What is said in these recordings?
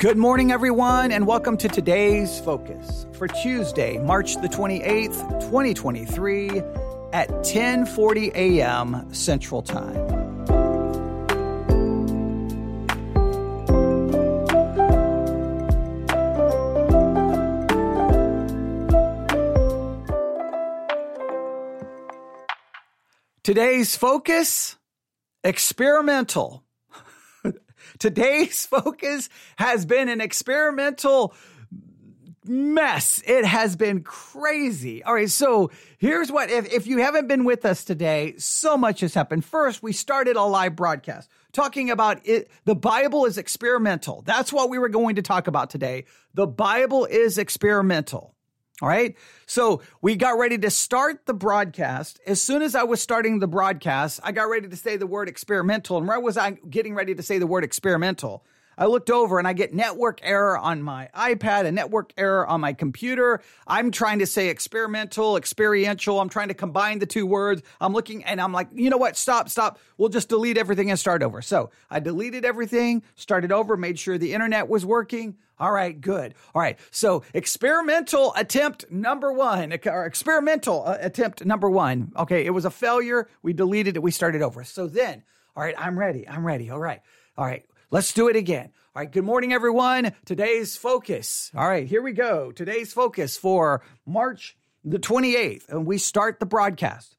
Good morning, everyone, and welcome to today's focus for Tuesday, March the 28th, 2023 at 10:40 a.m. Central Time. Today's focus experimental. Today's focus has been an experimental mess. It has been crazy. All right. So here's what, if, if you haven't been with us today, so much has happened. First, we started a live broadcast talking about it. The Bible is experimental. That's what we were going to talk about today. The Bible is experimental. All right. So we got ready to start the broadcast. As soon as I was starting the broadcast, I got ready to say the word experimental. And right was I getting ready to say the word experimental, I looked over and I get network error on my iPad, a network error on my computer. I'm trying to say experimental, experiential. I'm trying to combine the two words. I'm looking and I'm like, you know what? Stop, stop. We'll just delete everything and start over. So I deleted everything, started over, made sure the internet was working. All right, good. All right. So experimental attempt number one, or experimental uh, attempt number one. Okay. It was a failure. We deleted it. We started over. So then, all right, I'm ready. I'm ready. All right. All right. Let's do it again. All right. Good morning, everyone. Today's focus. All right. Here we go. Today's focus for March the 28th. And we start the broadcast.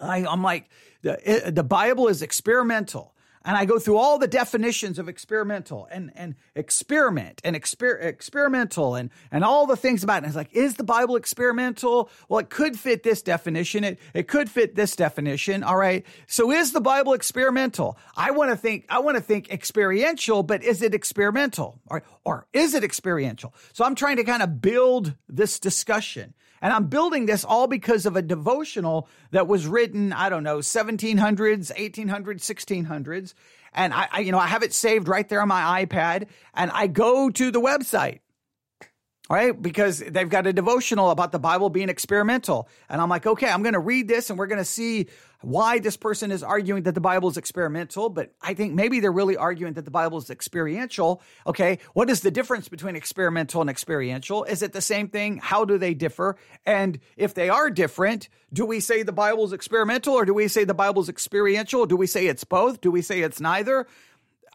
I, I'm like, the, eh, the Bible is experimental and I go through all the definitions of experimental and, and experiment and exper- experimental and, and all the things about it. And it's like, is the Bible experimental? Well, it could fit this definition. It, it could fit this definition. All right. So is the Bible experimental? I want to think, I want to think experiential, but is it experimental or, or is it experiential? So I'm trying to kind of build this discussion. And I'm building this all because of a devotional that was written, I don't know, 1700s, 1800s, 1600s. And I, I, you know, I have it saved right there on my iPad. And I go to the website right, because they've got a devotional about the Bible being experimental. And I'm like, okay, I'm going to read this and we're going to see why this person is arguing that the Bible is experimental. But I think maybe they're really arguing that the Bible is experiential. Okay, what is the difference between experimental and experiential? Is it the same thing? How do they differ? And if they are different, do we say the Bible is experimental or do we say the Bible is experiential? Do we say it's both? Do we say it's neither?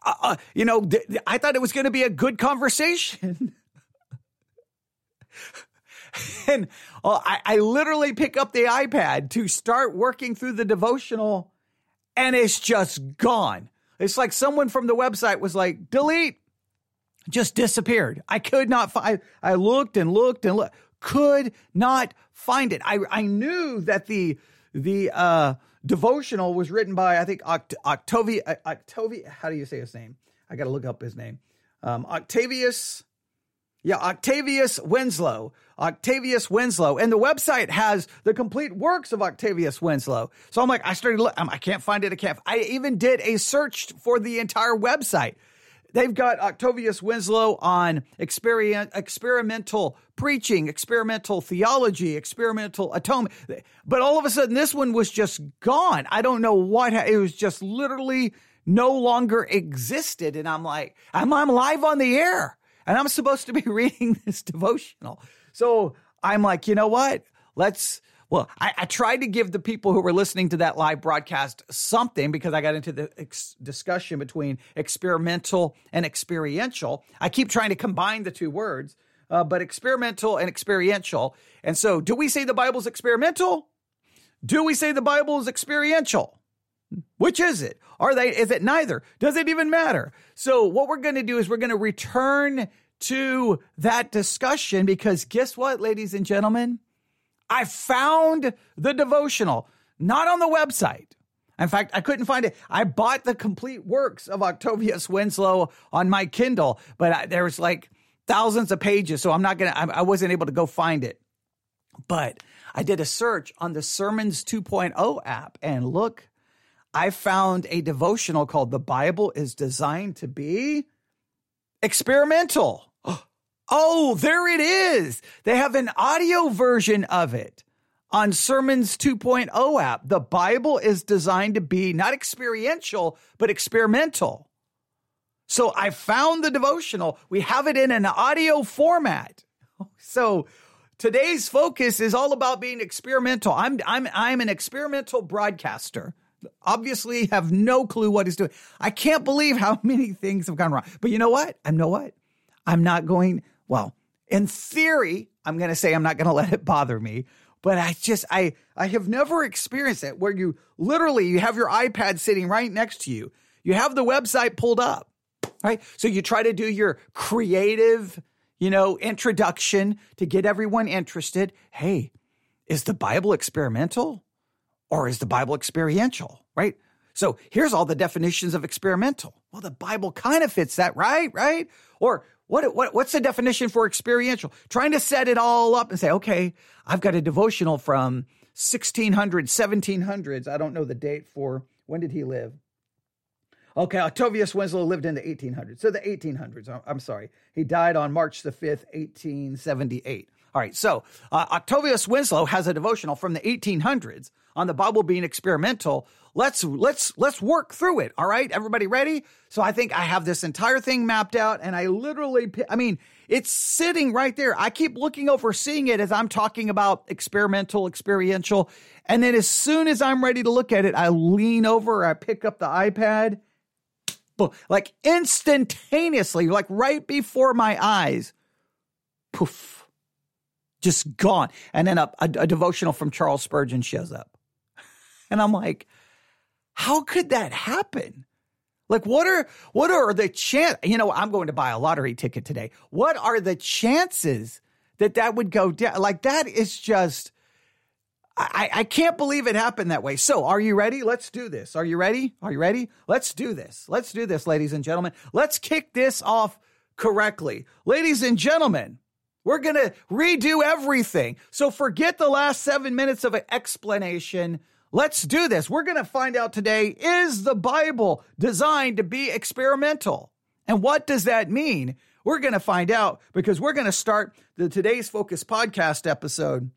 Uh, uh, you know, th- I thought it was going to be a good conversation. and uh, I, I literally pick up the iPad to start working through the devotional, and it's just gone. It's like someone from the website was like, delete, just disappeared. I could not find, I looked and looked and looked, could not find it. I, I knew that the, the, uh, devotional was written by, I think, Oct- Octavia, uh, Octavia, how do you say his name? I got to look up his name. Um, Octavius yeah, Octavius Winslow. Octavius Winslow. And the website has the complete works of Octavius Winslow. So I'm like, I started, look, I can't find it. I can't. I even did a search for the entire website. They've got Octavius Winslow on experiment, experimental preaching, experimental theology, experimental atonement. But all of a sudden, this one was just gone. I don't know what, it was just literally no longer existed. And I'm like, I'm, I'm live on the air and I'm supposed to be reading this devotional. So I'm like, you know what? Let's, well, I, I, tried to give the people who were listening to that live broadcast something because I got into the ex- discussion between experimental and experiential. I keep trying to combine the two words, uh, but experimental and experiential. And so, do we say the Bible's experimental? Do we say the Bible is experiential? Which is it? Are they, is it neither? Does it even matter? So what we're going to do is we're going to return to that discussion because guess what, ladies and gentlemen? I found the devotional, not on the website. In fact, I couldn't find it. I bought the complete works of Octavius Winslow on my Kindle, but I, there was like thousands of pages, so I'm not gonna. I, I wasn't able to go find it. But I did a search on the Sermons 2.0 app, and look, I found a devotional called The Bible is Designed to Be Experimental. Oh, there it is. They have an audio version of it on Sermons 2.0 app. The Bible is designed to be not experiential, but experimental. So I found the devotional. We have it in an audio format. So today's focus is all about being experimental. I'm I'm I'm an experimental broadcaster. Obviously have no clue what he's doing. I can't believe how many things have gone wrong. But you know what? I know what? I'm not going well, in theory, I'm going to say I'm not going to let it bother me, but I just I I have never experienced it where you literally you have your iPad sitting right next to you. You have the website pulled up, right? So you try to do your creative, you know, introduction to get everyone interested. Hey, is the Bible experimental or is the Bible experiential, right? So here's all the definitions of experimental. Well, the Bible kind of fits that, right? Right? Or what, what, what's the definition for experiential? Trying to set it all up and say, okay, I've got a devotional from 1600s, 1700s. I don't know the date for when did he live? Okay, Octavius Winslow lived in the 1800s. So the 1800s. I'm sorry. He died on March the 5th, 1878. All right, so uh, Octavius Winslow has a devotional from the 1800s on the Bible being experimental. Let's let's let's work through it. All right, everybody ready? So I think I have this entire thing mapped out, and I literally, I mean, it's sitting right there. I keep looking over, seeing it as I'm talking about experimental, experiential, and then as soon as I'm ready to look at it, I lean over, I pick up the iPad, boom, like instantaneously, like right before my eyes, poof just gone. And then a, a, a devotional from Charles Spurgeon shows up. And I'm like, how could that happen? Like, what are what are the chance? You know, I'm going to buy a lottery ticket today. What are the chances that that would go down? Like, that is just. I, I can't believe it happened that way. So, are you ready? Let's do this. Are you ready? Are you ready? Let's do this. Let's do this, ladies and gentlemen. Let's kick this off correctly. Ladies and gentlemen, we're going to redo everything. So forget the last seven minutes of an explanation. Let's do this. We're going to find out today is the Bible designed to be experimental? And what does that mean? We're going to find out because we're going to start the Today's Focus podcast episode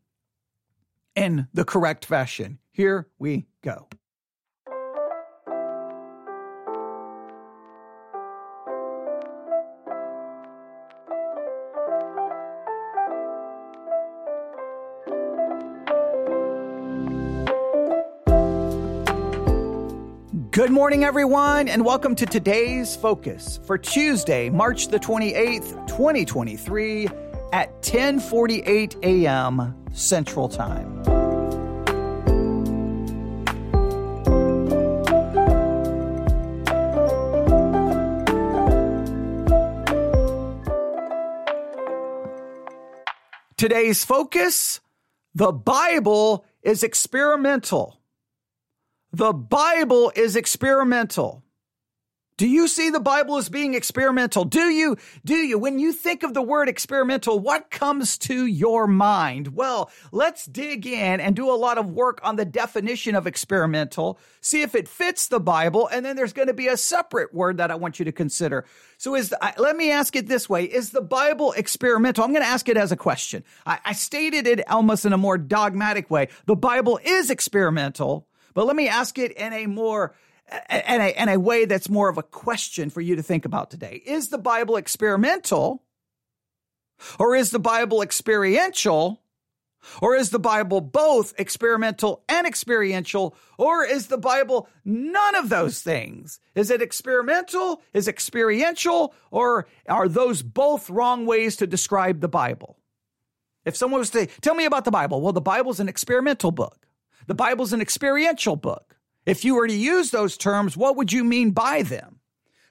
in the correct fashion. Here we go. Good morning, everyone, and welcome to today's focus for Tuesday, March the 28th, 2023 at 1048 a.m. Central Time. Today's focus the Bible is experimental. The Bible is experimental. Do you see the Bible as being experimental? Do you, do you, when you think of the word experimental, what comes to your mind? Well, let's dig in and do a lot of work on the definition of experimental, see if it fits the Bible, and then there's going to be a separate word that I want you to consider. So is, let me ask it this way. Is the Bible experimental? I'm going to ask it as a question. I, I stated it almost in a more dogmatic way. The Bible is experimental. But let me ask it in a more in a, in a way that's more of a question for you to think about today. Is the Bible experimental? Or is the Bible experiential? Or is the Bible both experimental and experiential? Or is the Bible none of those things? Is it experimental? Is experiential? Or are those both wrong ways to describe the Bible? If someone was to tell me about the Bible, well, the Bible's an experimental book. The Bible's an experiential book. If you were to use those terms, what would you mean by them?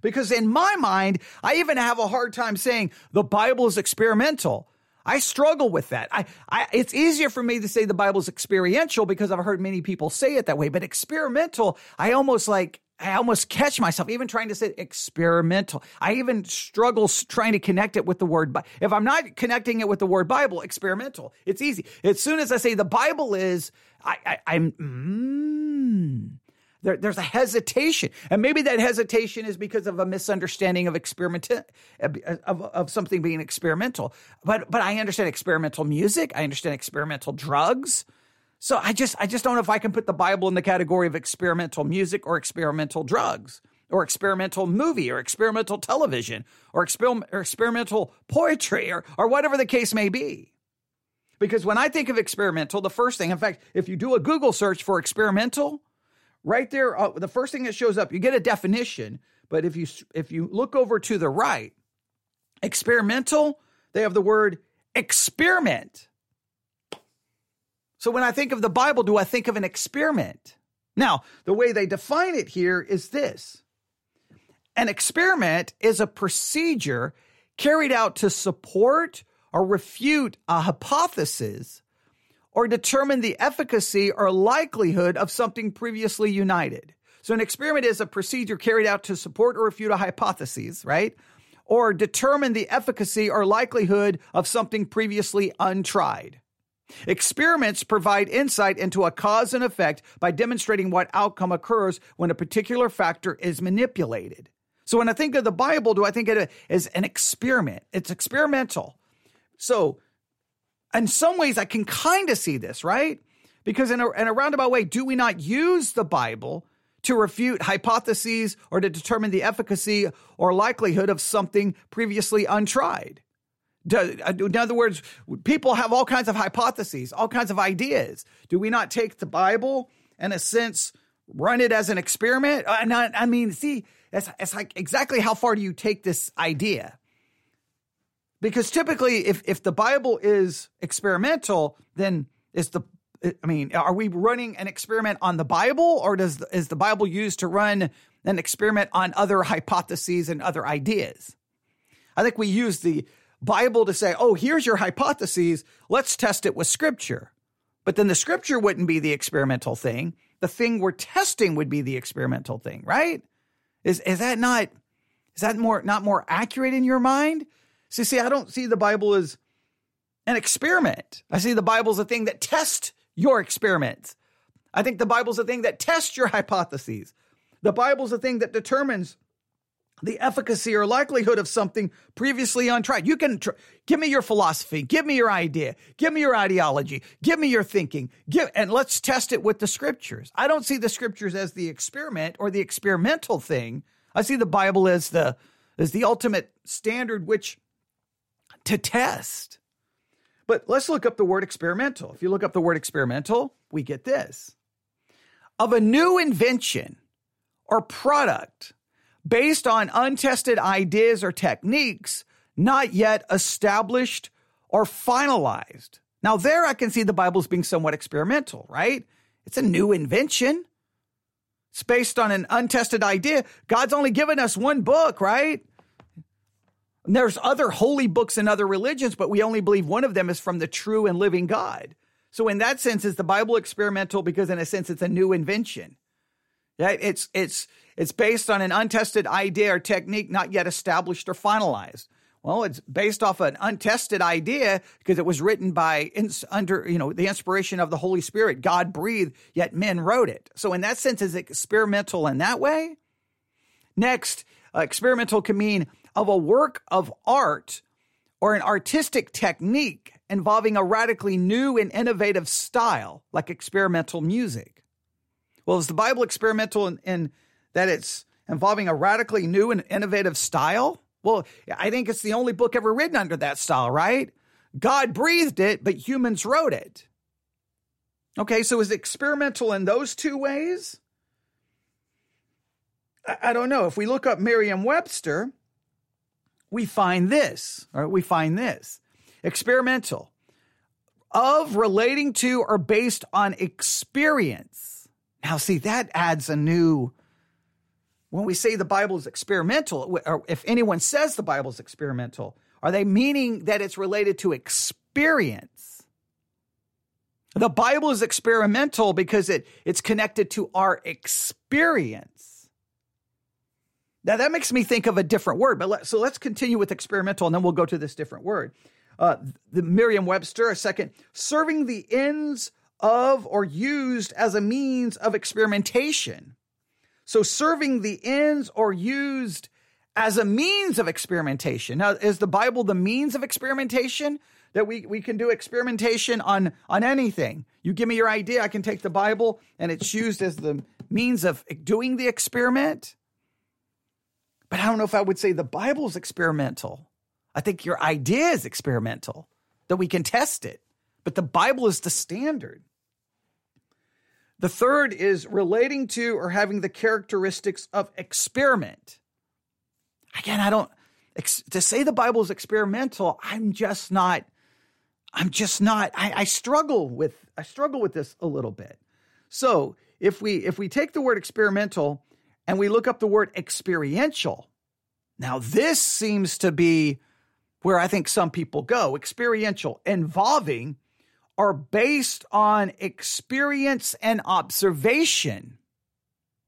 Because in my mind, I even have a hard time saying the Bible is experimental. I struggle with that. I, I, it's easier for me to say the Bible's experiential because I've heard many people say it that way. But experimental, I almost like I almost catch myself even trying to say experimental. I even struggle trying to connect it with the word. But if I'm not connecting it with the word Bible, experimental, it's easy. As soon as I say the Bible is, I, I, am mm, there, there's a hesitation, and maybe that hesitation is because of a misunderstanding of experiment of, of something being experimental. But but I understand experimental music. I understand experimental drugs. So I just I just don't know if I can put the Bible in the category of experimental music or experimental drugs. or experimental movie or experimental television or, exper- or experimental poetry or, or whatever the case may be. Because when I think of experimental, the first thing, in fact, if you do a Google search for experimental, right there, uh, the first thing that shows up, you get a definition. But if you if you look over to the right, experimental, they have the word experiment. So when I think of the Bible, do I think of an experiment? Now, the way they define it here is this an experiment is a procedure carried out to support or refute a hypothesis or determine the efficacy or likelihood of something previously united. So, an experiment is a procedure carried out to support or refute a hypothesis, right? Or determine the efficacy or likelihood of something previously untried. Experiments provide insight into a cause and effect by demonstrating what outcome occurs when a particular factor is manipulated. So when I think of the Bible, do I think of it as an experiment? It's experimental. So in some ways, I can kind of see this, right? Because in a, in a roundabout way, do we not use the Bible to refute hypotheses or to determine the efficacy or likelihood of something previously untried? In other words, people have all kinds of hypotheses, all kinds of ideas. Do we not take the Bible, in a sense, run it as an experiment? Uh, I mean, see, it's, it's like exactly how far do you take this idea? Because typically, if, if the Bible is experimental, then is the I mean, are we running an experiment on the Bible, or does is the Bible used to run an experiment on other hypotheses and other ideas? I think we use the Bible to say, oh, here's your hypotheses. Let's test it with scripture. But then the scripture wouldn't be the experimental thing. The thing we're testing would be the experimental thing, right? Is, is that not, is that more, not more accurate in your mind? So see, I don't see the Bible as an experiment. I see the Bible as a thing that tests your experiments. I think the Bible's a thing that tests your hypotheses. The Bible's a thing that determines the efficacy or likelihood of something previously untried. You can tr- give me your philosophy, give me your idea, give me your ideology, give me your thinking, give, and let's test it with the scriptures. I don't see the scriptures as the experiment or the experimental thing. I see the Bible as the as the ultimate standard which to test. But let's look up the word experimental. If you look up the word experimental, we get this. Of a new invention or product based on untested ideas or techniques not yet established or finalized. Now, there I can see the Bible being somewhat experimental, right? It's a new invention. It's based on an untested idea. God's only given us one book, right? And there's other holy books in other religions, but we only believe one of them is from the true and living God. So, in that sense, is the Bible experimental because, in a sense, it's a new invention. It's it's it's based on an untested idea or technique not yet established or finalized. Well, it's based off an untested idea because it was written by under you know the inspiration of the Holy Spirit. God breathed, yet men wrote it. So in that sense, is it experimental in that way? Next, uh, experimental can mean of a work of art or an artistic technique involving a radically new and innovative style, like experimental music. Well, is the Bible experimental in, in that it's involving a radically new and innovative style? Well, I think it's the only book ever written under that style, right? God breathed it, but humans wrote it. Okay, so is it experimental in those two ways? I, don't know. If we look up Merriam Webster, we find this, or we find this experimental of relating to or based on experience. Now, see, that adds a new when we say the Bible is experimental, or if anyone says the Bible is experimental, are they meaning that it's related to experience? The Bible is experimental because it, it's connected to our experience. Now that makes me think of a different word, but let, so let's continue with experimental and then we'll go to this different word. Uh, the Merriam Webster, a second, serving the ends of or used as a means of experimentation. So serving the ends or used as a means of experimentation. Now, is the Bible the means of experimentation? That we, we can do experimentation on, on anything. You give me your idea, I can take the Bible and it's used as the means of doing the experiment. But I don't know if I would say the Bible's experimental. I think your idea is experimental, that we can test it. But the Bible is the standard. The third is relating to or having the characteristics of experiment. Again, I don't, to say the Bible is experimental, I'm just not, I'm just not, I, I struggle with, I struggle with this a little bit. So if we, if we take the word experimental and we look up the word experiential, now this seems to be where I think some people go experiential, involving are based on experience and observation.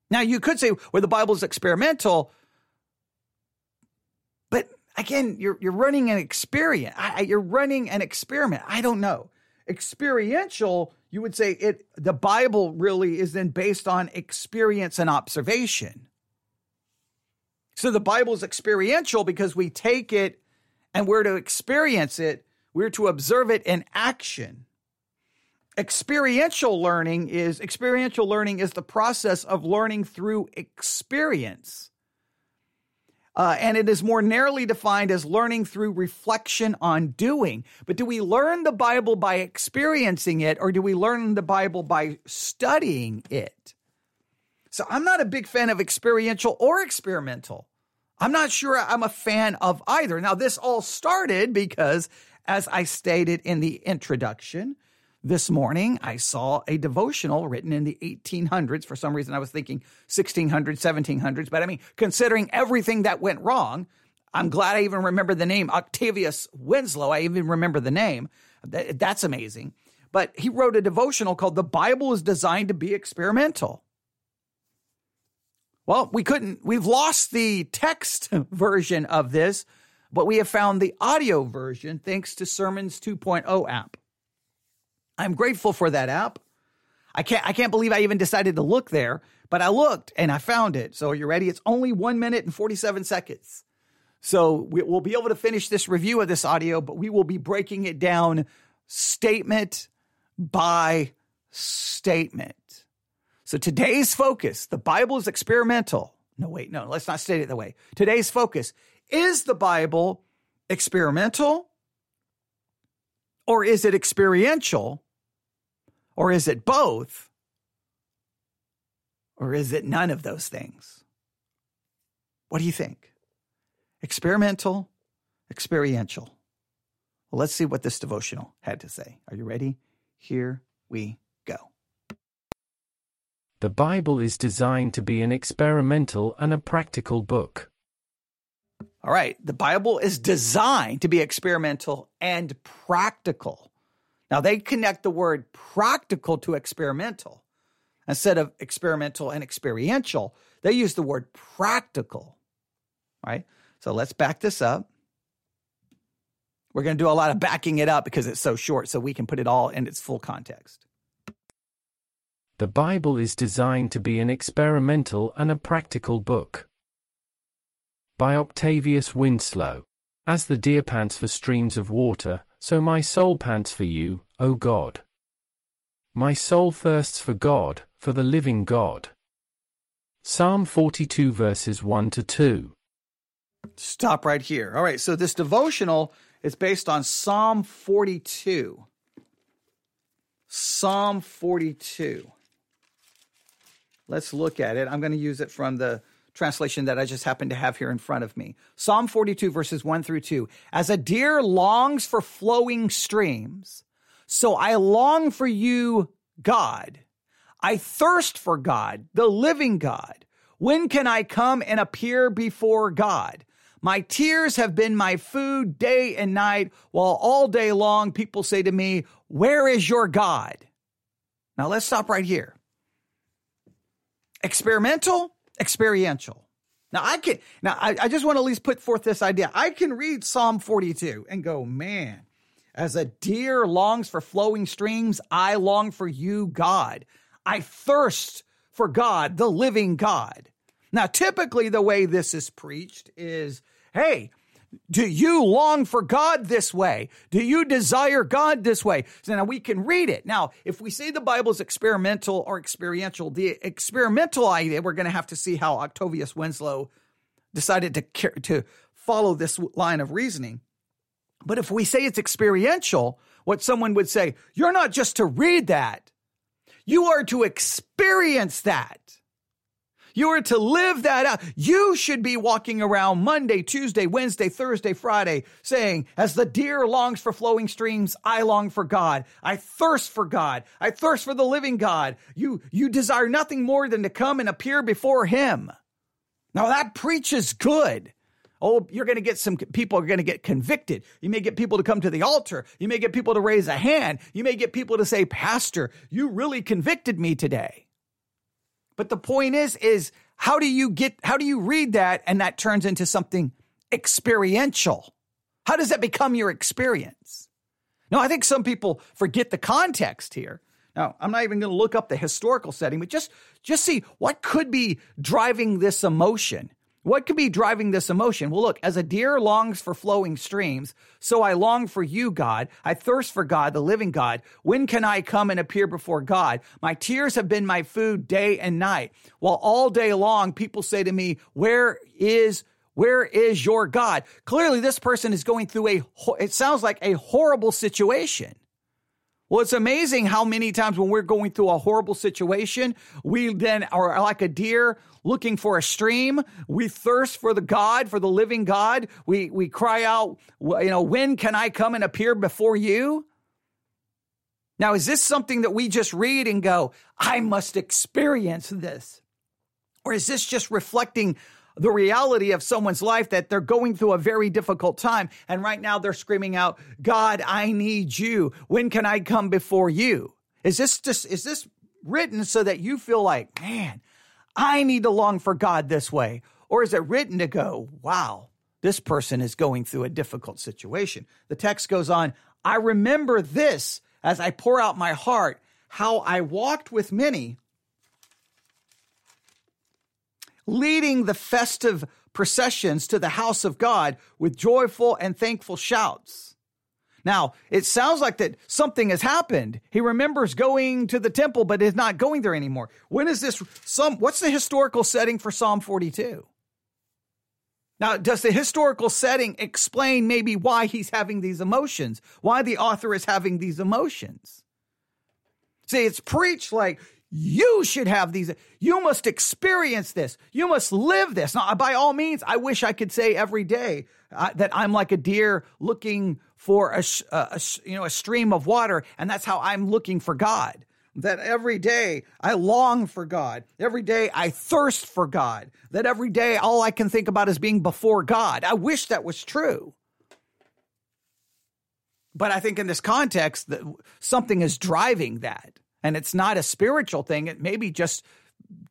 Now, you could say, well, the Bible is experimental, but again, you're, you're running an experience. I, you're running an experiment. I don't know. Experiential, you would say it. The Bible really is then based on experience and observation. So the Bible is experiential because we take it and we're to experience it. We're to observe it in action. Experiential learning is experiential learning is the process of learning through experience. Uh, and it is more narrowly defined as learning through reflection on doing. But do we learn the Bible by experiencing it, or do we learn the Bible by studying it? So I'm not a big fan of experiential or experimental. I'm not sure I'm a fan of either. Now, this all started because, as I stated in the introduction, this morning, I saw a devotional written in the 1800s. For some reason, I was thinking 1600s, 1700s. But I mean, considering everything that went wrong, I'm glad I even remember the name Octavius Winslow. I even remember the name. That's amazing. But he wrote a devotional called The Bible is Designed to Be Experimental. Well, we couldn't, we've lost the text version of this, but we have found the audio version thanks to Sermons 2.0 app. I'm grateful for that app. I can't I can't believe I even decided to look there, but I looked and I found it. So are you ready? It's only one minute and 47 seconds. So we, will be able to finish this review of this audio, but we will be breaking it down statement by statement. So today's focus, the Bible is experimental. No, wait, no, let's not state it that way. Today's focus is the Bible experimental or is it experiential? Or is it both? Or is it none of those things? What do you think? Experimental, experiential. Well, let's see what this devotional had to say. Are you ready? Here we go. The Bible is designed to be an experimental and a practical book. All right. The Bible is designed to be experimental and practical. Now, they connect the word practical to experimental. Instead of experimental and experiential, they use the word practical. Right? So let's back this up. We're going to do a lot of backing it up because it's so short, so we can put it all in its full context. The Bible is designed to be an experimental and a practical book by Octavius Winslow. As the deer pants for streams of water, so my soul pants for you, O God. My soul thirsts for God, for the living God. Psalm 42 verses 1 to 2. Stop right here. All right, so this devotional is based on Psalm 42. Psalm 42. Let's look at it. I'm going to use it from the translation that I just happen to have here in front of me. Psalm 42, verses 1 through 2. As a deer longs for flowing streams, so I long for you, God. I thirst for God, the living God. When can I come and appear before God? My tears have been my food day and night, while all day long people say to me, Where is your God? Now let's stop right here. Experimental? Experiential. Now I can now I, I just want to at least put forth this idea. I can read Psalm 42 and go, man, as a deer longs for flowing streams, I long for you, God. I thirst for God, the living God. Now, typically the way this is preached is, hey, do you long for God this way? Do you desire God this way? So now we can read it. Now, if we say the Bible is experimental or experiential, the experimental idea, we're going to have to see how Octavius Winslow decided to to follow this line of reasoning. But if we say it's experiential, what someone would say, you're not just to read that. You are to experience that. You are to live that out. You should be walking around Monday, Tuesday, Wednesday, Thursday, Friday saying, as the deer longs for flowing streams, I long for God. I thirst for God. I thirst for the living God. You, you desire nothing more than to come and appear before him. Now that preaches good. Oh, you're going to get some people are going to get convicted. You may get people to come to the altar. You may get people to raise a hand. You may get people to say, Pastor, you really convicted me today. But the point is, is how do you get, how do you read that and that turns into something experiential? How does that become your experience? No, I think some people forget the context here. Now, I'm not even going to look up the historical setting, but just just see what could be driving this emotion. What could be driving this emotion? Well, look, as a deer longs for flowing streams, so I long for you, God. I thirst for God, the living God. When can I come and appear before God? My tears have been my food day and night. While all day long people say to me, where is where is your God? Clearly this person is going through a it sounds like a horrible situation. Well, it's amazing how many times when we're going through a horrible situation, we then are like a deer looking for a stream. We thirst for the God, for the living God. We, we cry out, you know, when can I come and appear before you? Now, is this something that we just read and go, I must experience this? Or is this just reflecting the reality of someone's life that they're going through a very difficult time. And right now they're screaming out, God, I need you. When can I come before you? Is this just, is this written so that you feel like, man, I need to long for God this way? Or is it written to go, wow, this person is going through a difficult situation? The text goes on, I remember this as I pour out my heart, how I walked with many leading the festive processions to the house of God with joyful and thankful shouts. Now, it sounds like that something has happened. He remembers going to the temple, but is not going there anymore. When is this some what's the historical setting for Psalm 42? Now, does the historical setting explain maybe why he's having these emotions? Why the author is having these emotions? See, it's preached like you should have these. You must experience this. You must live this. Now, by all means, I wish I could say every day uh, that I'm like a deer looking for a, a, a, you know a stream of water, and that's how I'm looking for God. That every day I long for God. Every day I thirst for God. That every day all I can think about is being before God. I wish that was true. But I think in this context that something is driving that and it's not a spiritual thing. It may be just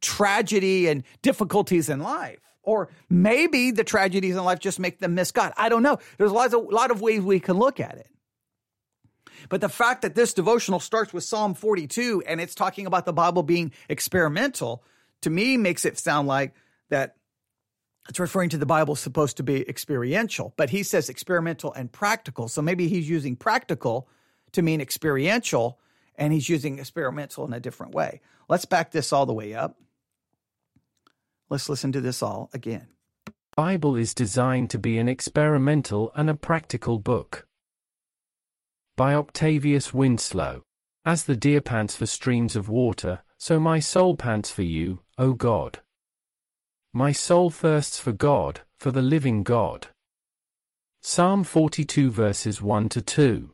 tragedy and difficulties in life. Or maybe the tragedies in life just make them miss God. I don't know. There's of, a lot of ways we can look at it. But the fact that this devotional starts with Psalm 42 and it's talking about the Bible being experimental, to me makes it sound like that it's referring to the Bible supposed to be experiential. But he says experimental and practical. So maybe he's using practical to mean experiential and he's using experimental in a different way. Let's back this all the way up. Let's listen to this all again. Bible is designed to be an experimental and a practical book. By Octavius Winslow. As the deer pants for streams of water, so my soul pants for you, O God. My soul thirsts for God, for the living God. Psalm 42 verses 1 to 2.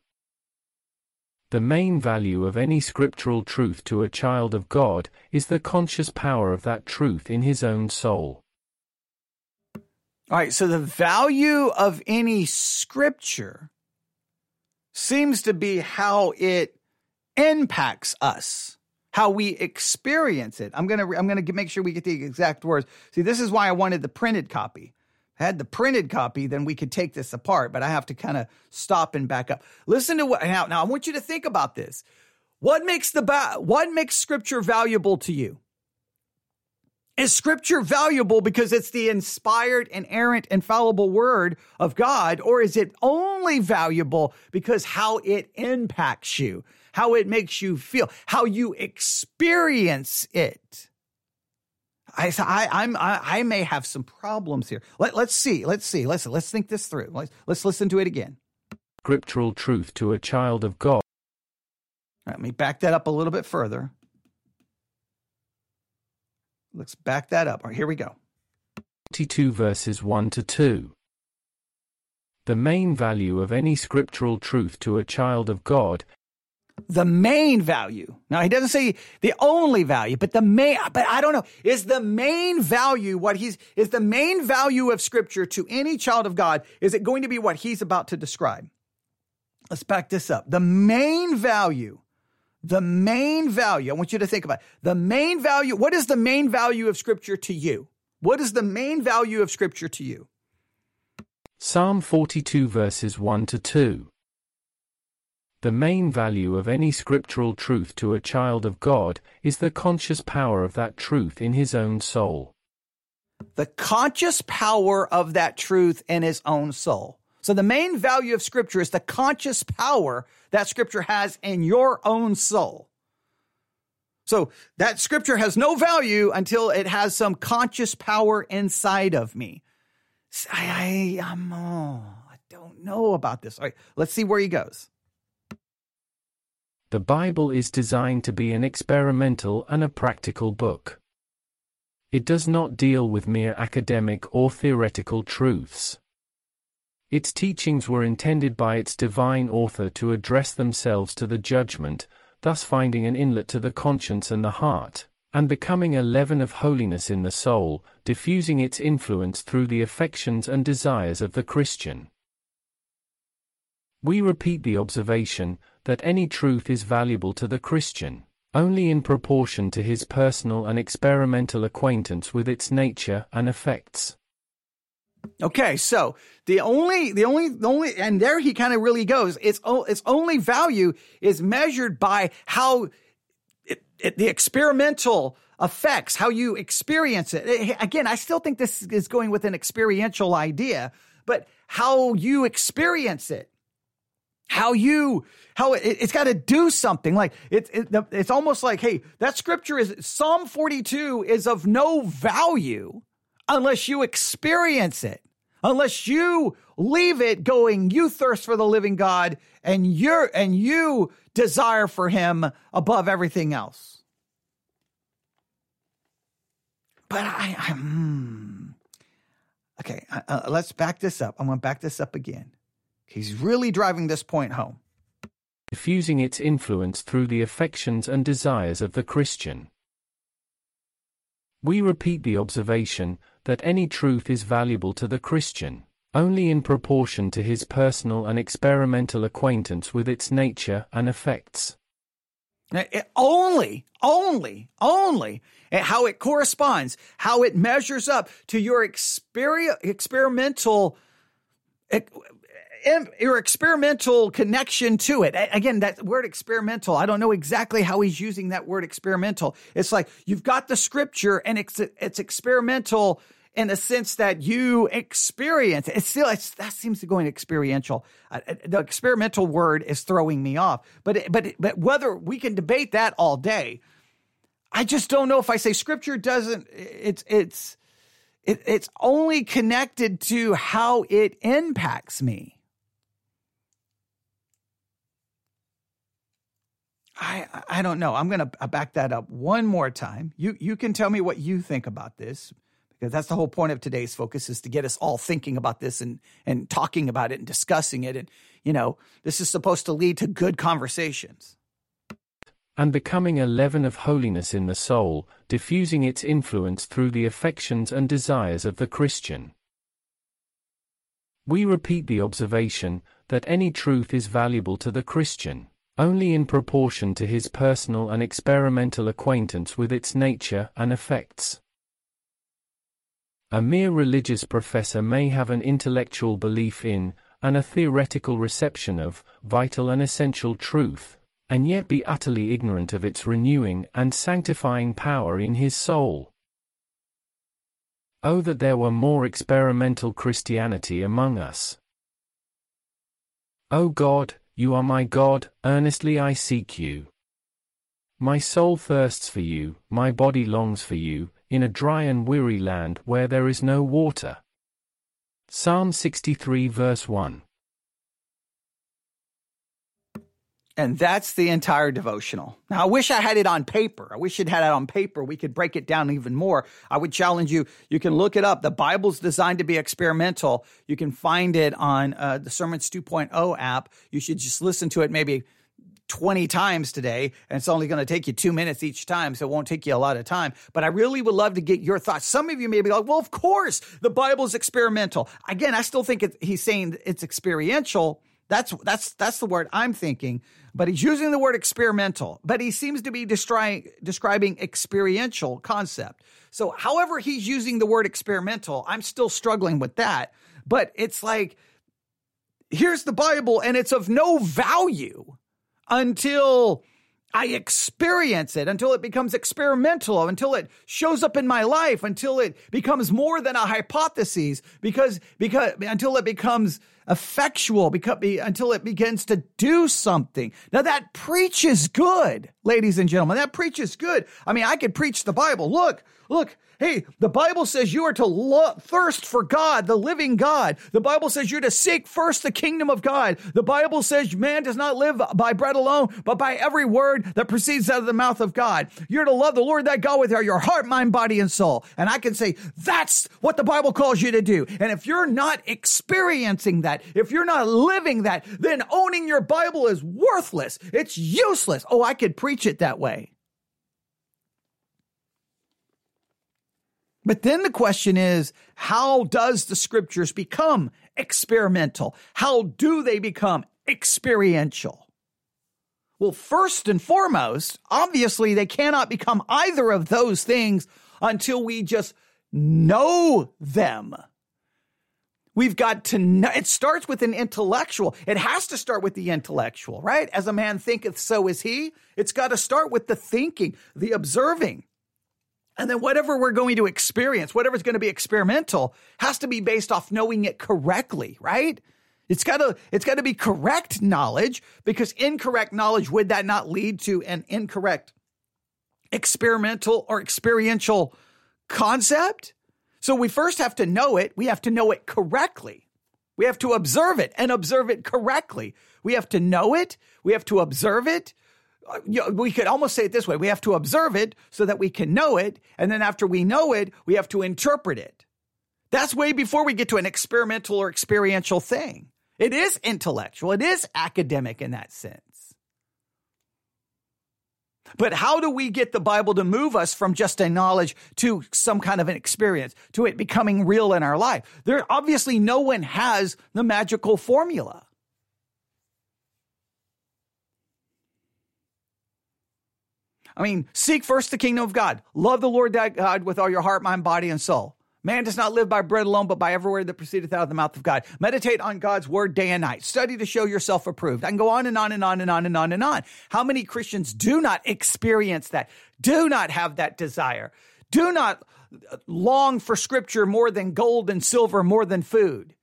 The main value of any scriptural truth to a child of God is the conscious power of that truth in his own soul. All right, so the value of any scripture seems to be how it impacts us, how we experience it. I'm going to I'm going to make sure we get the exact words. See, this is why I wanted the printed copy had the printed copy, then we could take this apart, but I have to kind of stop and back up. Listen to what now, now I want you to think about this. What makes the ba- what makes scripture valuable to you? Is scripture valuable because it's the inspired, inerrant, infallible word of God, or is it only valuable because how it impacts you, how it makes you feel, how you experience it? I, I, I'm, I, I may have some problems here. Let, let's see. Let's see. Let's, let's think this through. Let's, let's listen to it again. Scriptural truth to a child of God. Let me back that up a little bit further. Let's back that up. All right, here we go. 22 verses 1 to 2. The main value of any scriptural truth to a child of God the main value. Now he doesn't say the only value, but the main, but I don't know, is the main value what he's, is the main value of scripture to any child of God, is it going to be what he's about to describe? Let's back this up. The main value, the main value, I want you to think about it. the main value. What is the main value of scripture to you? What is the main value of scripture to you? Psalm 42 verses 1 to 2. The main value of any scriptural truth to a child of God is the conscious power of that truth in his own soul. The conscious power of that truth in his own soul. So the main value of scripture is the conscious power that scripture has in your own soul. So that scripture has no value until it has some conscious power inside of me. I, I, I'm, oh, I don't know about this. All right, let's see where he goes. The Bible is designed to be an experimental and a practical book. It does not deal with mere academic or theoretical truths. Its teachings were intended by its divine author to address themselves to the judgment, thus finding an inlet to the conscience and the heart, and becoming a leaven of holiness in the soul, diffusing its influence through the affections and desires of the Christian. We repeat the observation that any truth is valuable to the Christian, only in proportion to his personal and experimental acquaintance with its nature and effects. Okay, so the only, the only, the only, and there he kind of really goes. Its its only value is measured by how it, it, the experimental effects, how you experience it. Again, I still think this is going with an experiential idea, but how you experience it how you how it, has got to do something like it, it, it's almost like hey that scripture is psalm 42 is of no value unless you experience it. Unless you leave it going you thirst for the living god and you're and you desire for him above everything else. But i i'm hmm. okay uh, uh, let's back this up. I'm going to back this up again He's really driving this point home. Diffusing its influence through the affections and desires of the Christian. We repeat the observation that any truth is valuable to the Christian, only in proportion to his personal and experimental acquaintance with its nature and effects. It only, only, only how it corresponds, how it measures up to your exper- experimental your experimental connection to it. Again, that word experimental, I don't know exactly how he's using that word experimental. It's like you've got the scripture and it's, it's experimental in the sense that you experience it. It's still, it's, that seems to go in experiential. Uh, the experimental word is throwing me off, but, but, but whether we can debate that all day, I just don't know if I say scripture doesn't, it's, it's, it, it's only connected to how it impacts me. I I don't know. I'm going to uh, back that up one more time. You you can tell me what you think about this because that's the whole point of today's focus is to get us all thinking about this and and talking about it and discussing it and you know, this is supposed to lead to good conversations. And becoming a leaven of holiness in the soul, diffusing its influence through the affections and desires of the Christian. We repeat the observation that any truth is valuable to the Christian only in proportion to his personal and experimental acquaintance with its nature and effects. A mere religious professor may have an intellectual belief in, and a theoretical reception of, vital and essential truth, and yet be utterly ignorant of its renewing and sanctifying power in his soul. Oh, that there were more experimental Christianity among us. O oh God, you are my God, earnestly I seek you. My soul thirsts for you, my body longs for you, in a dry and weary land where there is no water. Psalm 63 verse 1. And that's the entire devotional. Now, I wish I had it on paper. I wish it had it on paper. We could break it down even more. I would challenge you. You can look it up. The Bible's designed to be experimental. You can find it on uh, the Sermons 2.0 app. You should just listen to it maybe 20 times today, and it's only going to take you two minutes each time, so it won't take you a lot of time. But I really would love to get your thoughts. Some of you may be like, well, of course, the Bible's experimental. Again, I still think he's saying it's experiential. That's that's that's the word I'm thinking, but he's using the word experimental. But he seems to be destri- describing experiential concept. So, however he's using the word experimental, I'm still struggling with that. But it's like, here's the Bible, and it's of no value until I experience it, until it becomes experimental, until it shows up in my life, until it becomes more than a hypothesis, because because until it becomes effectual, until it begins to do something. Now that preaches good, ladies and gentlemen. That preaches good. I mean, I could preach the Bible. Look, look, Hey, the Bible says you are to lo- thirst for God, the living God. The Bible says you're to seek first the kingdom of God. The Bible says man does not live by bread alone, but by every word that proceeds out of the mouth of God. You're to love the Lord that God with your heart, mind, body, and soul. And I can say that's what the Bible calls you to do. And if you're not experiencing that, if you're not living that, then owning your Bible is worthless. It's useless. Oh, I could preach it that way. But then the question is, how does the scriptures become experimental? How do they become experiential? Well, first and foremost, obviously they cannot become either of those things until we just know them. We've got to know. It starts with an intellectual. It has to start with the intellectual, right? As a man thinketh, so is he. It's got to start with the thinking, the observing. And then whatever we're going to experience, whatever's going to be experimental, has to be based off knowing it correctly, right? It's got to it's got to be correct knowledge because incorrect knowledge would that not lead to an incorrect experimental or experiential concept? So we first have to know it, we have to know it correctly. We have to observe it and observe it correctly. We have to know it, we have to observe it, Uh, we could almost say it this way we have to observe it so that we can know it. And then after we know it, we have to interpret it. That's way before we get to an experimental or experiential thing. It is intellectual, it is academic in that sense. But how do we get the Bible to move us from just a knowledge to some kind of an experience, to it becoming real in our life? There obviously no one has the magical formula. I mean, seek first the kingdom of God. Love the Lord thy God with all your heart, mind, body, and soul. Man does not live by bread alone, but by every word that proceedeth out of the mouth of God. Meditate on God's word day and night. Study to show yourself approved. I can go on and on and on and on and on and on. How many Christians do not experience that? Do not have that desire? Do not long for scripture more than gold and silver, more than food?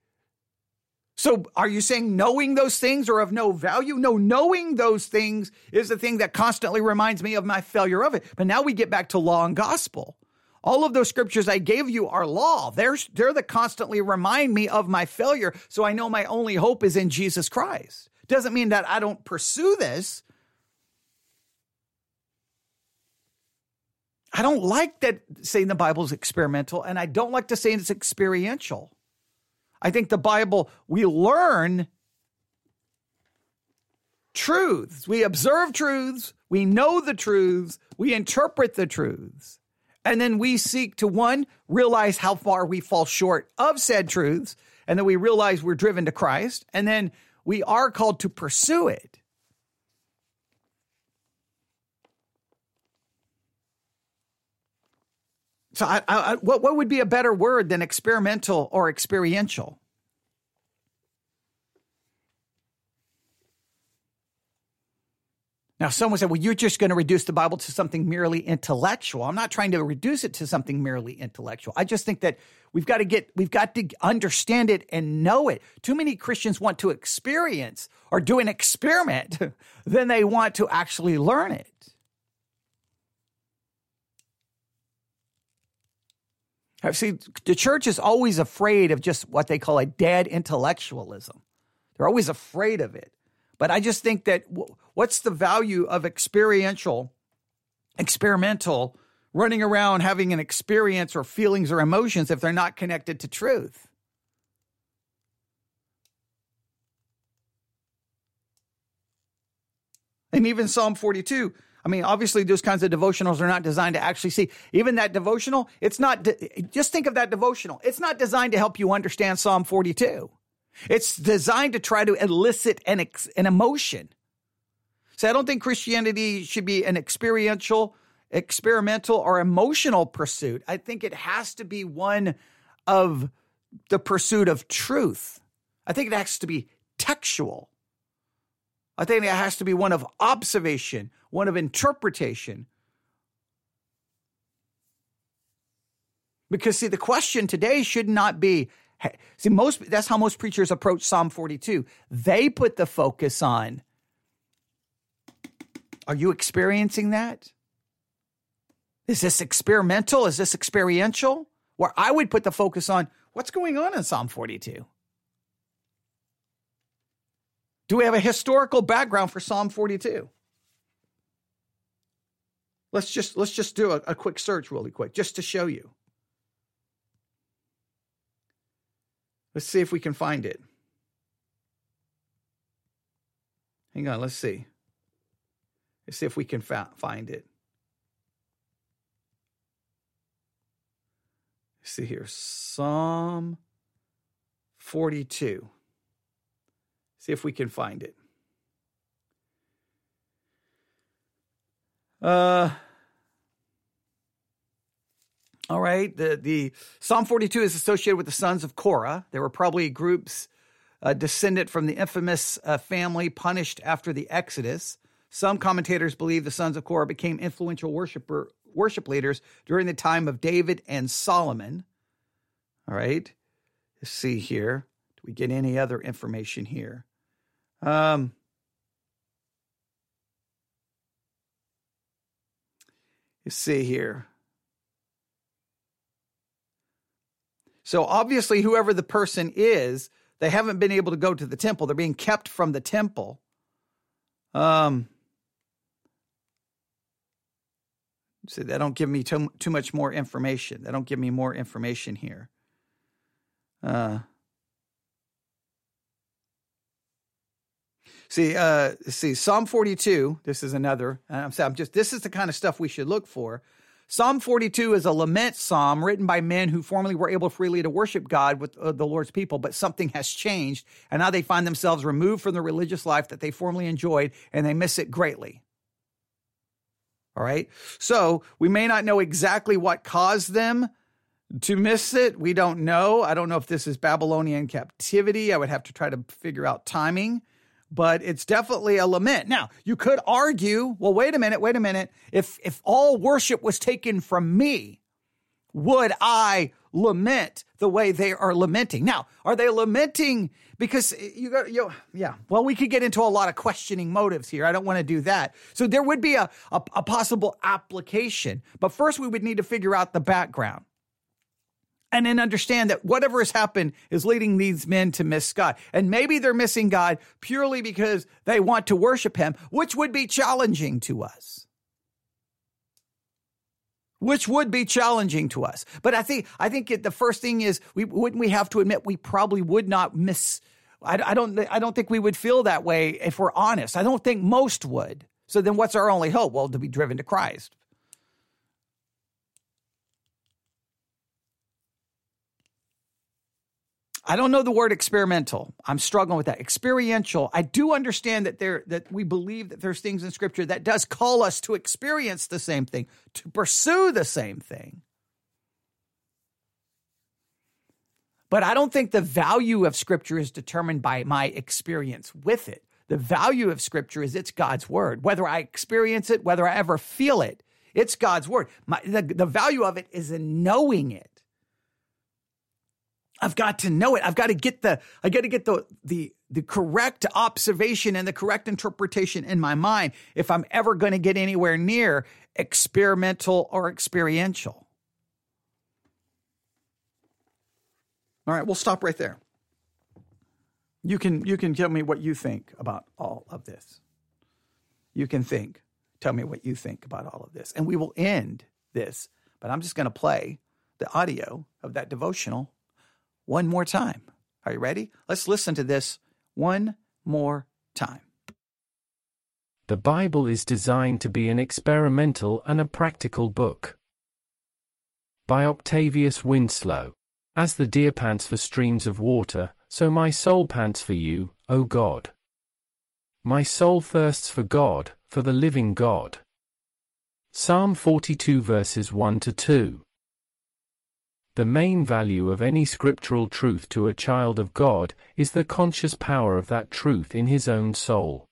So are you saying knowing those things are of no value? No, knowing those things is the thing that constantly reminds me of my failure of it. But now we get back to law and gospel. All of those scriptures I gave you are law. They're, they're the constantly remind me of my failure. So I know my only hope is in Jesus Christ. Doesn't mean that I don't pursue this. I don't like that saying the Bible is experimental, and I don't like to say it's experiential. I think the Bible, we learn truths. We observe truths. We know the truths. We interpret the truths. And then we seek to one, realize how far we fall short of said truths. And then we realize we're driven to Christ. And then we are called to pursue it. So, I, I, what what would be a better word than experimental or experiential? Now, someone said, well, you're just going to reduce the Bible to something merely intellectual. I'm not trying to reduce it to something merely intellectual. I just think that we've got to get, we've got to understand it and know it. Too many Christians want to experience or do an experiment than they want to actually learn it. Uh, see, the church is always afraid of just what they call a dead intellectualism. They're always afraid of it. But I just think that what's the value of experiential, experimental, running around having an experience or feelings or emotions if they're not connected to truth? And even Psalm 42, I mean, obviously, those kinds of devotionals are not designed to actually see. Even that devotional, it's not, de- just think of that devotional. It's not designed to help you understand Psalm 42. It's designed to try to elicit an, ex- an emotion. So I don't think Christianity should be an experiential, experimental, or emotional pursuit. I think it has to be one of the pursuit of truth. I think it has to be textual. I think it has to be one of observation, one of interpretation. Because, see, the question today should not be see, most that's how most preachers approach Psalm 42. They put the focus on are you experiencing that? Is this experimental? Is this experiential? Where I would put the focus on what's going on in Psalm 42. Do we have a historical background for Psalm 42? Let's just let's just do a, a quick search really quick just to show you. Let's see if we can find it. Hang on, let's see. Let's see if we can fa- find it. Let's see here. Psalm 42. See if we can find it. Uh, all right. The, the Psalm 42 is associated with the sons of Korah. There were probably groups uh, from the infamous uh, family punished after the Exodus. Some commentators believe the sons of Korah became influential worshiper, worship leaders during the time of David and Solomon. All right. Let's see here. Do we get any other information here? Um, you see here. So obviously, whoever the person is, they haven't been able to go to the temple. They're being kept from the temple. Um, see, they don't give me too, too much more information. They don't give me more information here. Uh, See, uh, see, Psalm 42, this is another, I'm, I'm just, this is the kind of stuff we should look for. Psalm 42 is a lament psalm written by men who formerly were able freely to worship God with uh, the Lord's people, but something has changed, and now they find themselves removed from the religious life that they formerly enjoyed, and they miss it greatly. All right. So we may not know exactly what caused them to miss it. We don't know. I don't know if this is Babylonian captivity. I would have to try to figure out timing but it's definitely a lament. Now, you could argue, well, wait a minute, wait a minute. If if all worship was taken from me, would I lament the way they are lamenting? Now, are they lamenting because you got you yeah, well, we could get into a lot of questioning motives here. I don't want to do that. So there would be a, a, a possible application, but first we would need to figure out the background and then understand that whatever has happened is leading these men to miss God. And maybe they're missing God purely because they want to worship Him, which would be challenging to us. Which would be challenging to us. But I think I think the first thing is we wouldn't we have to admit we probably would not miss. I, I don't I don't think we would feel that way if we're honest. I don't think most would. So then, what's our only hope? Well, to be driven to Christ. I don't know the word experimental. I'm struggling with that. Experiential. I do understand that there that we believe that there's things in scripture that does call us to experience the same thing, to pursue the same thing. But I don't think the value of scripture is determined by my experience with it. The value of scripture is it's God's word. Whether I experience it, whether I ever feel it, it's God's word. My, the, the value of it is in knowing it. I've got to know it. I've got to get the I got to get the the the correct observation and the correct interpretation in my mind if I'm ever going to get anywhere near experimental or experiential. All right, we'll stop right there. You can you can tell me what you think about all of this. You can think, tell me what you think about all of this. And we will end this, but I'm just going to play the audio of that devotional one more time. Are you ready? Let's listen to this one more time. The Bible is designed to be an experimental and a practical book. By Octavius Winslow. As the deer pants for streams of water, so my soul pants for you, O God. My soul thirsts for God, for the living God. Psalm 42 verses 1 to 2. The main value of any scriptural truth to a child of God is the conscious power of that truth in his own soul.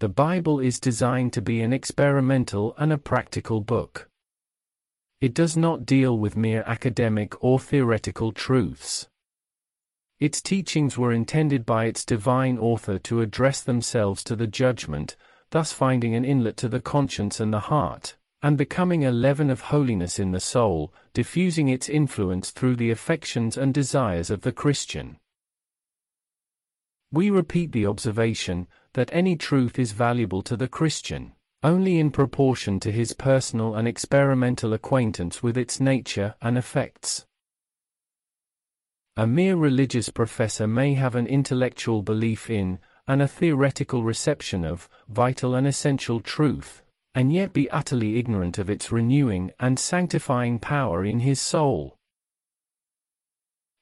The Bible is designed to be an experimental and a practical book. It does not deal with mere academic or theoretical truths. Its teachings were intended by its divine author to address themselves to the judgment, thus finding an inlet to the conscience and the heart, and becoming a leaven of holiness in the soul, diffusing its influence through the affections and desires of the Christian. We repeat the observation that any truth is valuable to the Christian, only in proportion to his personal and experimental acquaintance with its nature and effects. A mere religious professor may have an intellectual belief in, and a theoretical reception of, vital and essential truth, and yet be utterly ignorant of its renewing and sanctifying power in his soul.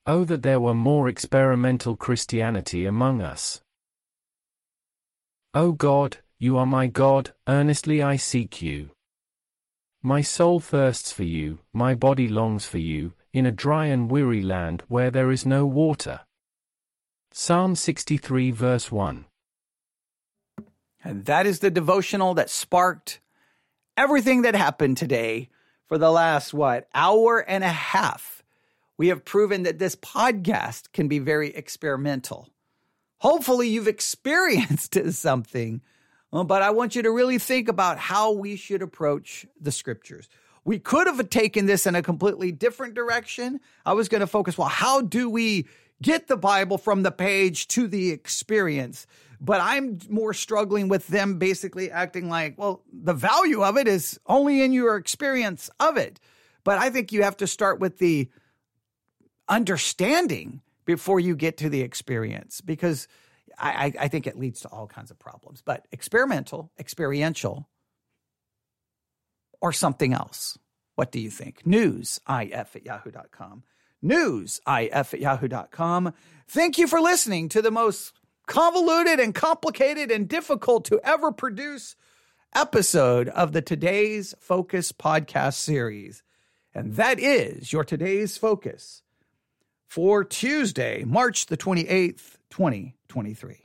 Oh, that there were more experimental Christianity among us. O God, you are my God, earnestly I seek you. My soul thirsts for you, my body longs for you, in a dry and weary land where there is no water. Psalm 63 verse 1. And that is the devotional that sparked everything that happened today for the last, what, hour and a half. We have proven that this podcast can be very experimental. Hopefully, you've experienced something, uh, but I want you to really think about how we should approach the scriptures. We could have taken this in a completely different direction. I was going to focus, well, how do we get the Bible from the page to the experience? But I'm more struggling with them basically acting like, well, the value of it is only in your experience of it. But I think you have to start with the understanding before you get to the experience because I, I, think it leads to all kinds of problems. But experimental, experiential, or something else. What do you think? News, if at yahoo.com. News, if at yahoo.com. Thank you for listening to the most convoluted and complicated and difficult to ever produce episode of the Today's Focus podcast series. And that is your Today's Focus for Tuesday, March the 28th, 2023.